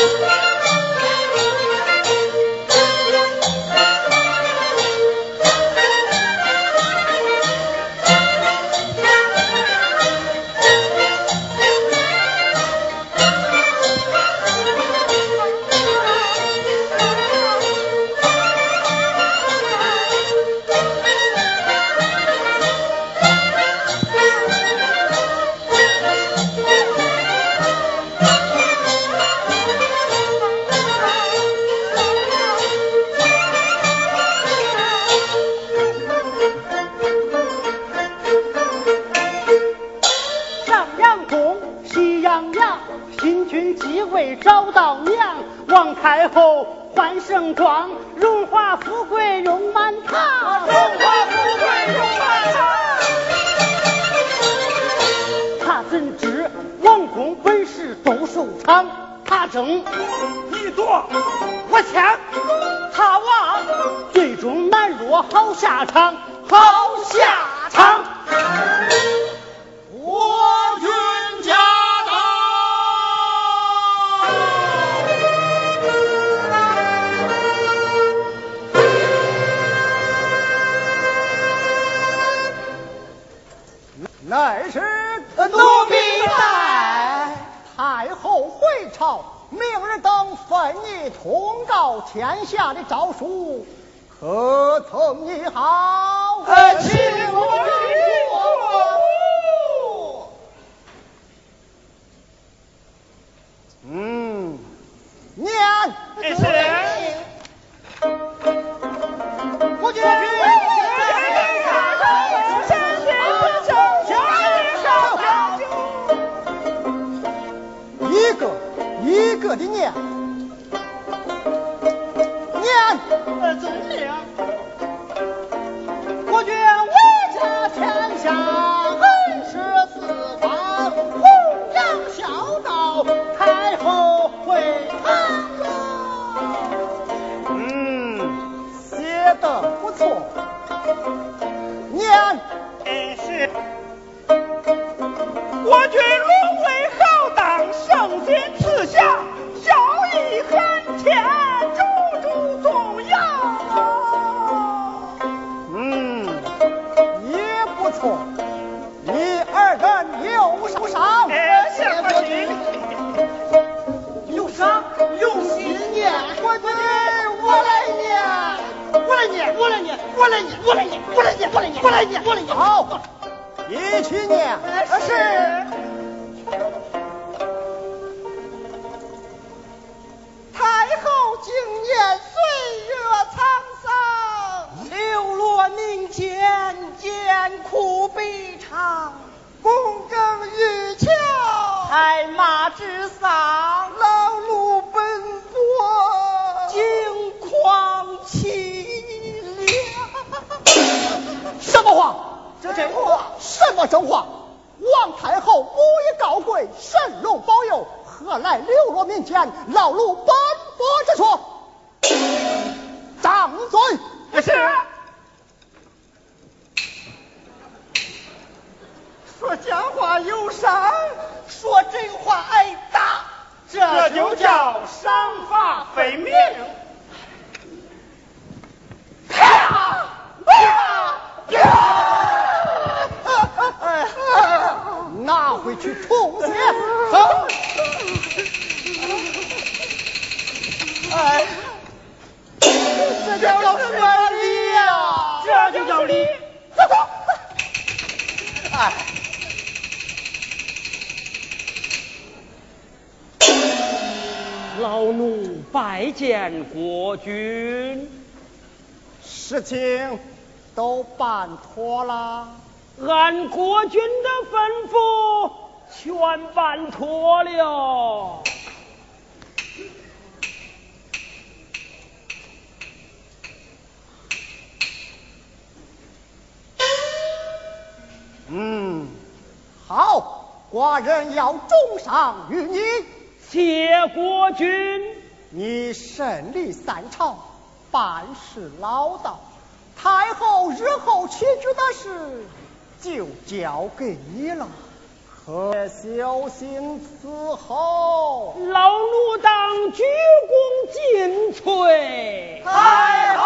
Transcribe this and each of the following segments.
Thank you. 太后换盛装，荣华富贵荣满堂，荣华富贵荣满堂。他怎知王公本是斗兽场？他争，你夺，我抢，他亡，最终难落好下场，好下场。乃是奴婢在。太后回朝，明日等分你通告天下的诏书，可曾你好？呃请我嗯，念是。我的娘，娘，遵命。国君威加天下，恩师四方，弘扬孝道，太后会汤药。嗯，写的不错，娘。念，我来念，我来念，我来念，我来念，我来念，我来念。好，一起念。是。太后经年岁月沧桑，流落民间，艰苦悲长，躬耕玉桥，太马之丧，劳碌奔波，境况凄凉。什么话？这真话？什么真话？王太后不以高贵，神龙保佑，何来流落民间，劳碌奔波之说？张嘴！是。说假话有赏，说真话挨打，这就叫赏罚分明。啪！拿回去充血。走。哎，这叫什么理呀？这就叫理。走走。哎，老奴拜见国君。事情都办妥了。按国君的吩咐，全办妥了。嗯，好，寡人要重赏于你。谢国君。你审理三朝，办事老道，太后日后起居的事就交给你了，可小心伺候。老奴当鞠躬尽瘁。太后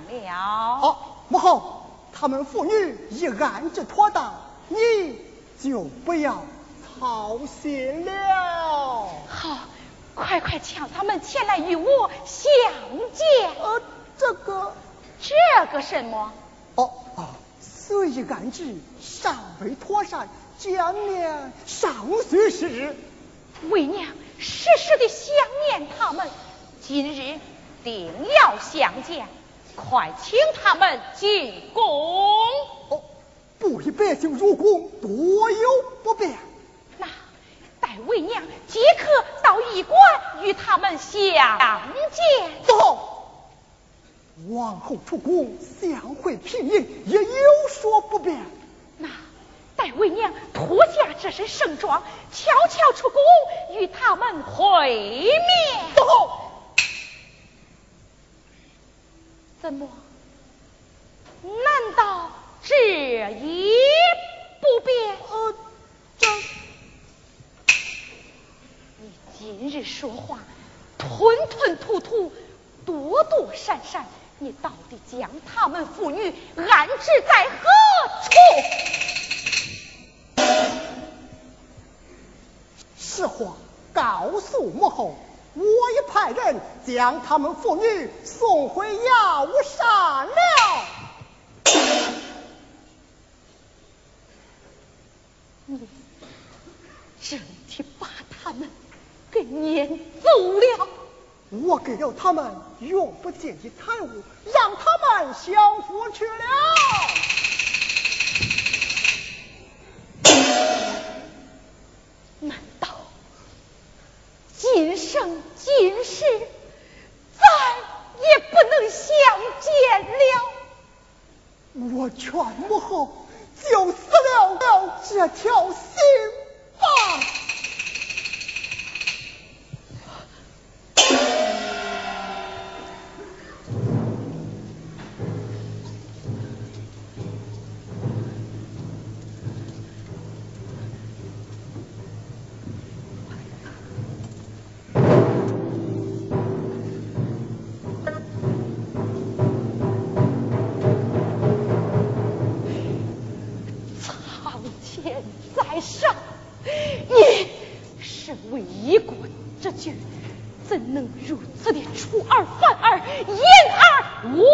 了哦母后他们父女已安置妥当你就不要操心了。好快快请他们前来与我相见。呃这个这个什么？哦哦所以安置尚未妥善见面尚需时日为娘时时的想念他们今日定要相见。快请他们进宫。哦，不与百姓入宫，多有不便。那待为娘即刻到驿馆与他们相见。走。王后出宫，相会平民，也有所不便。那待为娘脱下这身盛装，悄悄出宫与他们会面。走。怎么？难道这一不变？呃，这你今日说话吞吞吐吐，躲躲闪闪，你到底将他们父女安置在何处？实话告诉母后，我已派人将他们父女送回药山了。你真的把他们给撵走了？我给了他们用不尽的财物，让他们享福去了。为一国之君，怎能如此的出尔反尔，言而无？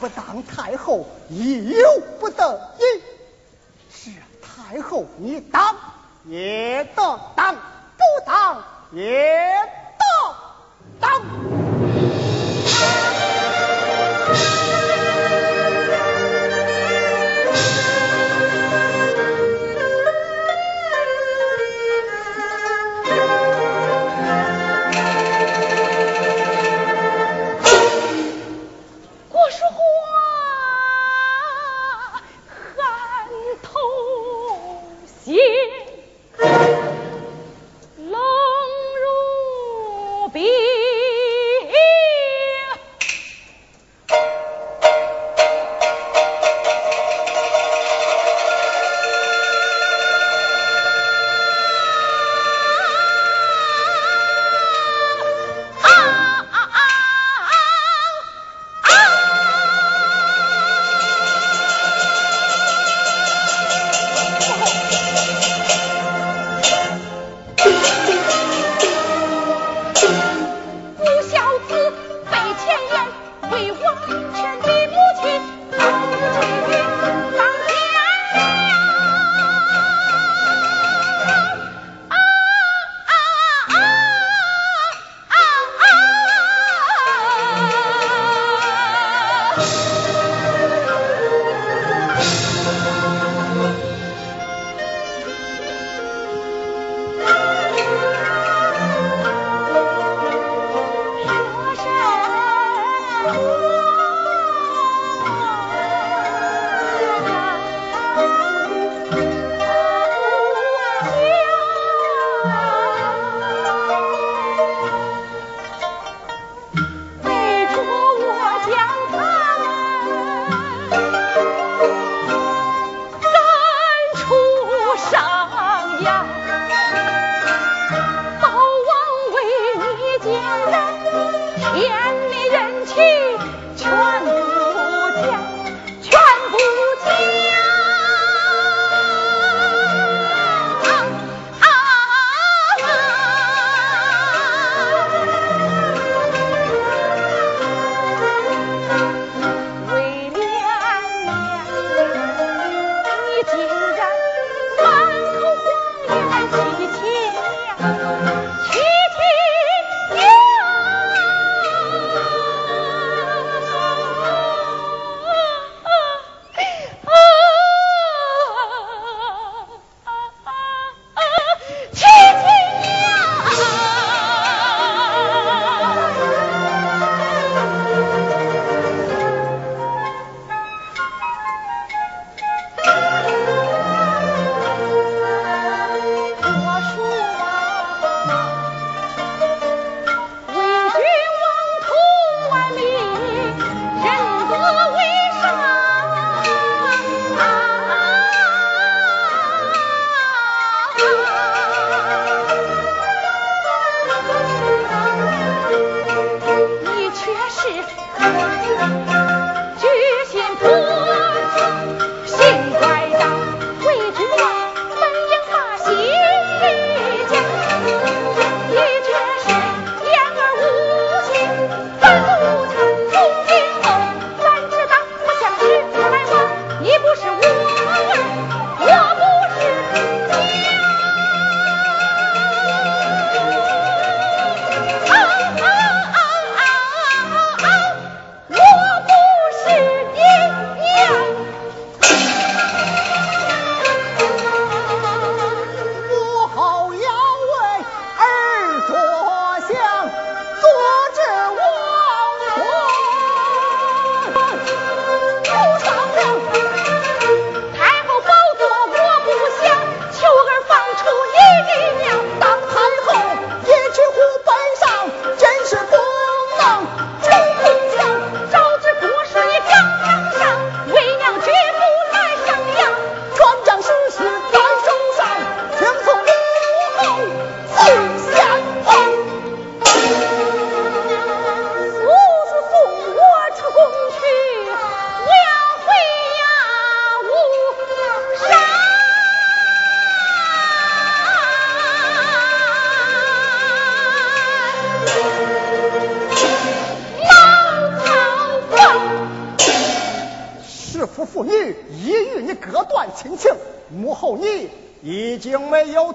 不当太后，由不得你。是太后，你当也得当，不当也人情。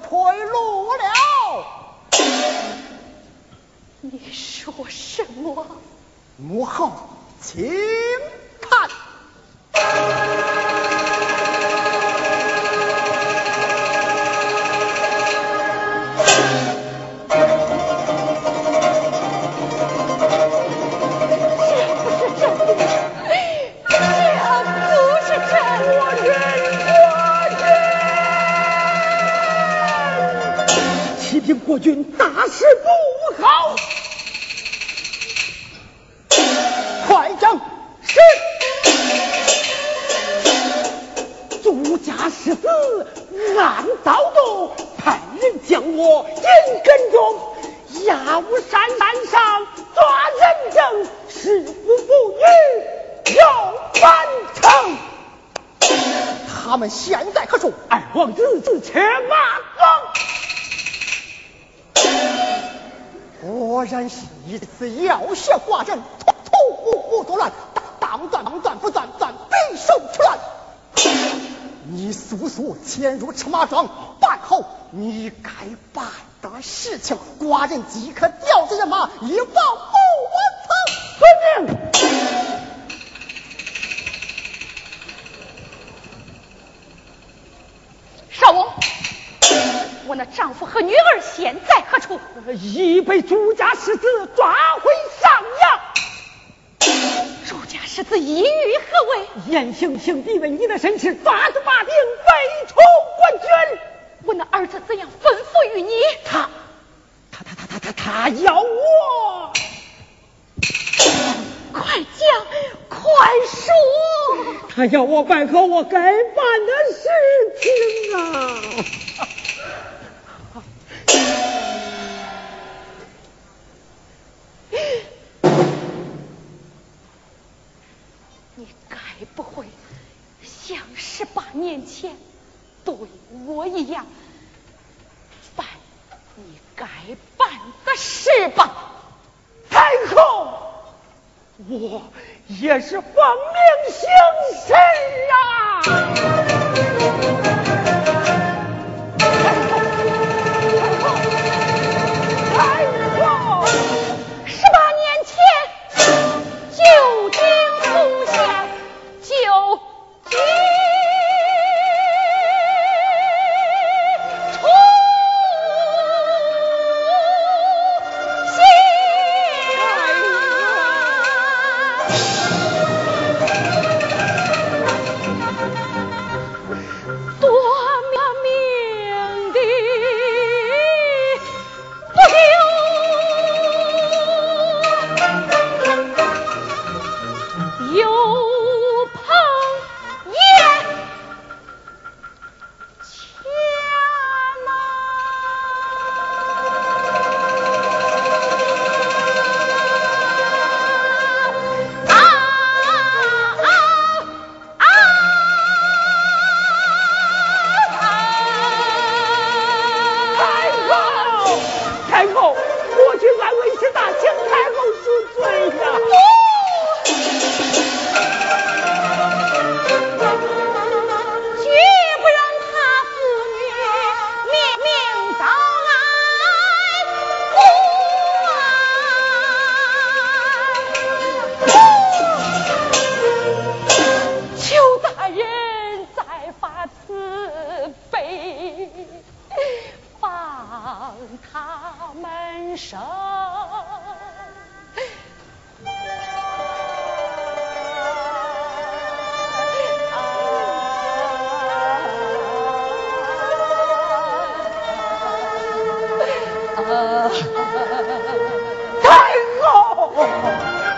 退路了。你说什么？母后，请看。国君大事不好，快将是朱家世子暗刀动，派人将我阴跟踪，亚乌山山上抓人证，誓不不渝要返成。他们现在可说二王子之车马走。果然是一次要挟寡人，徒徒步步作乱，当断当断不断，断必受其乱。你速速潜入赤马庄，办好你该办的事情，寡人即刻调集人马，以保父王曹。遵命。那丈夫和女儿现在何处？已被朱家世子抓回上阳。朱家世子意欲何为？严行行逼问你的身世，抓子把柄，为出官军。我那儿子怎样吩咐于你？他，他他他他他他要我！快讲，快说！他要我办好我该办的事情啊！也是奉命行事啊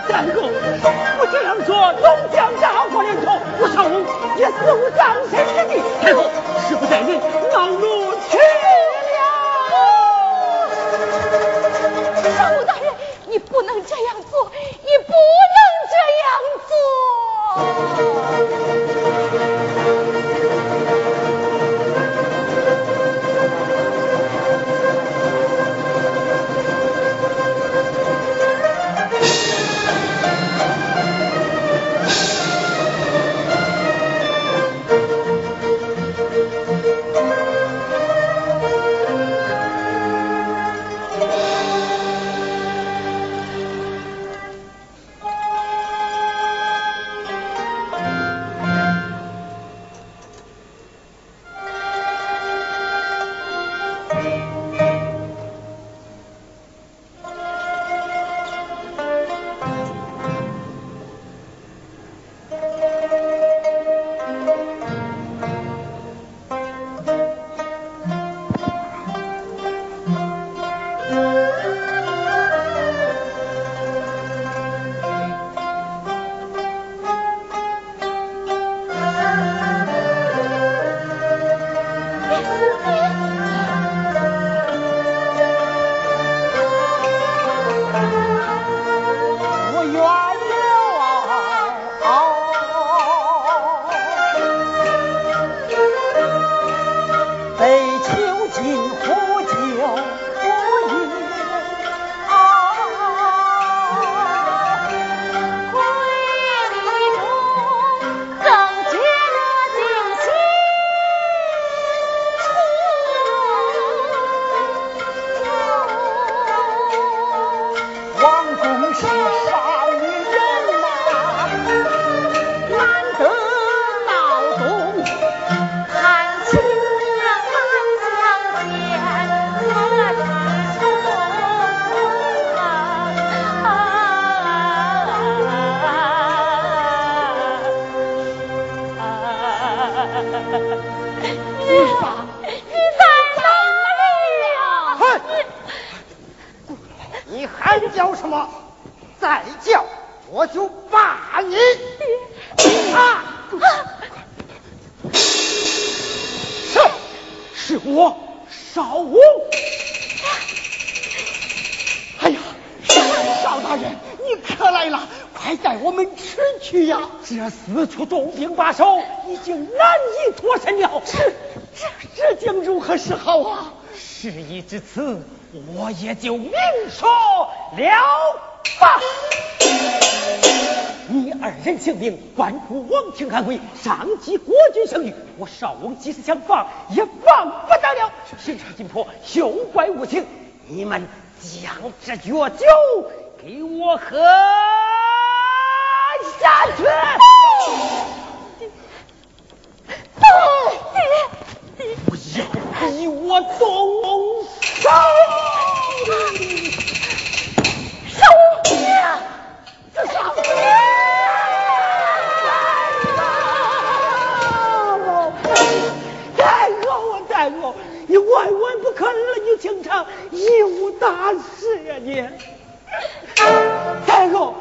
战后，我这样做，龙江大过连头，我少龙也死无葬身之地。太后，事不待人，恼怒去了。少武大人，你不能这样做，你不能这样做事已至此，我也就明说了吧。你二人性命关乎王庭安危，伤及国君声誉，我少翁即使想放，也放不得了。神差金破，休怪无情。你们将这药酒给我喝下去。要逼我动手！少爷，这少爷，太好啊，太好！你万万不可儿女情长，贻误大事呀！你太后。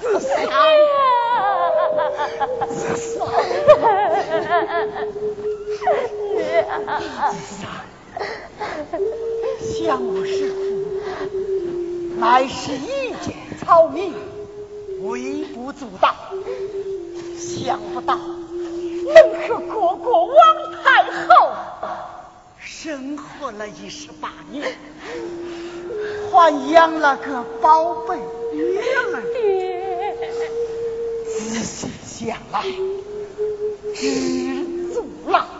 自杀。自杀。自杀。向我是苦，乃是一介草民，微不足道。想不到能和国国王太后生活了一十八年，还养了个宝贝女儿。讲了知足了。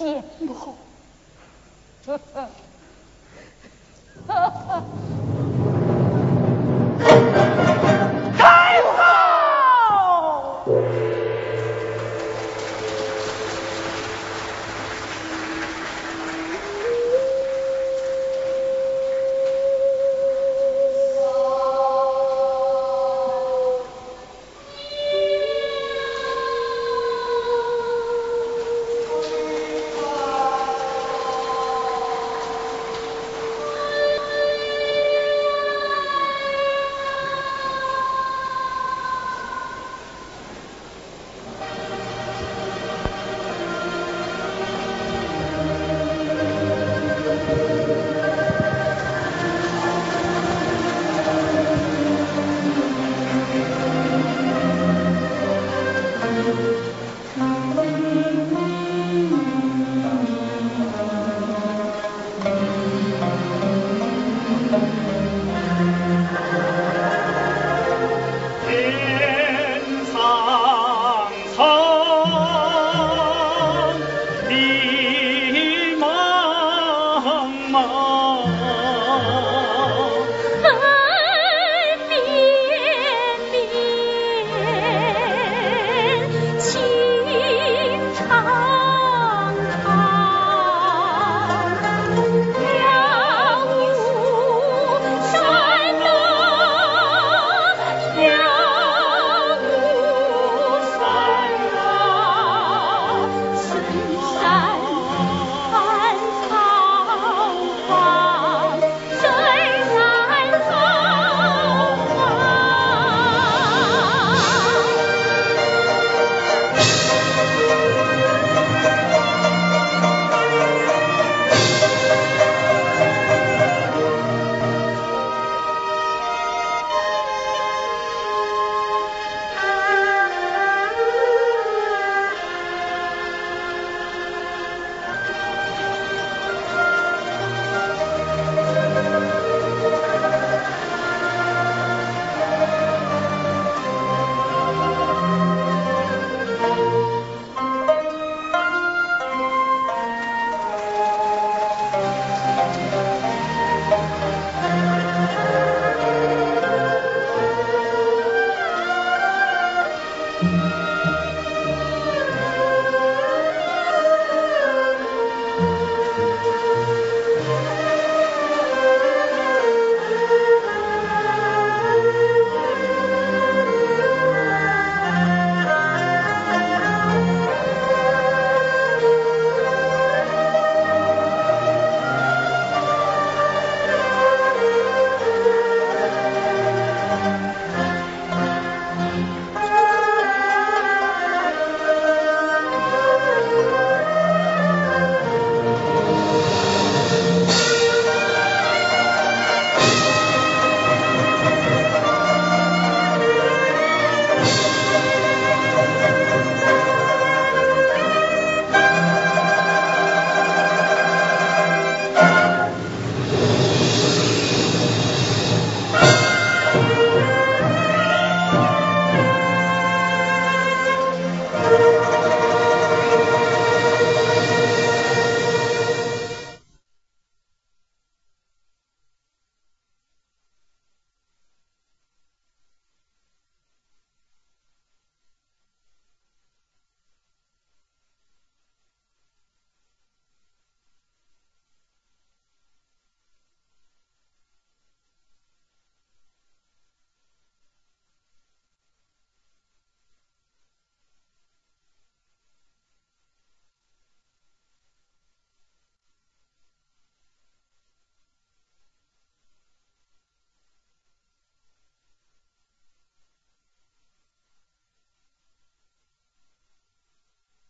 姐母后。哈哈哈哈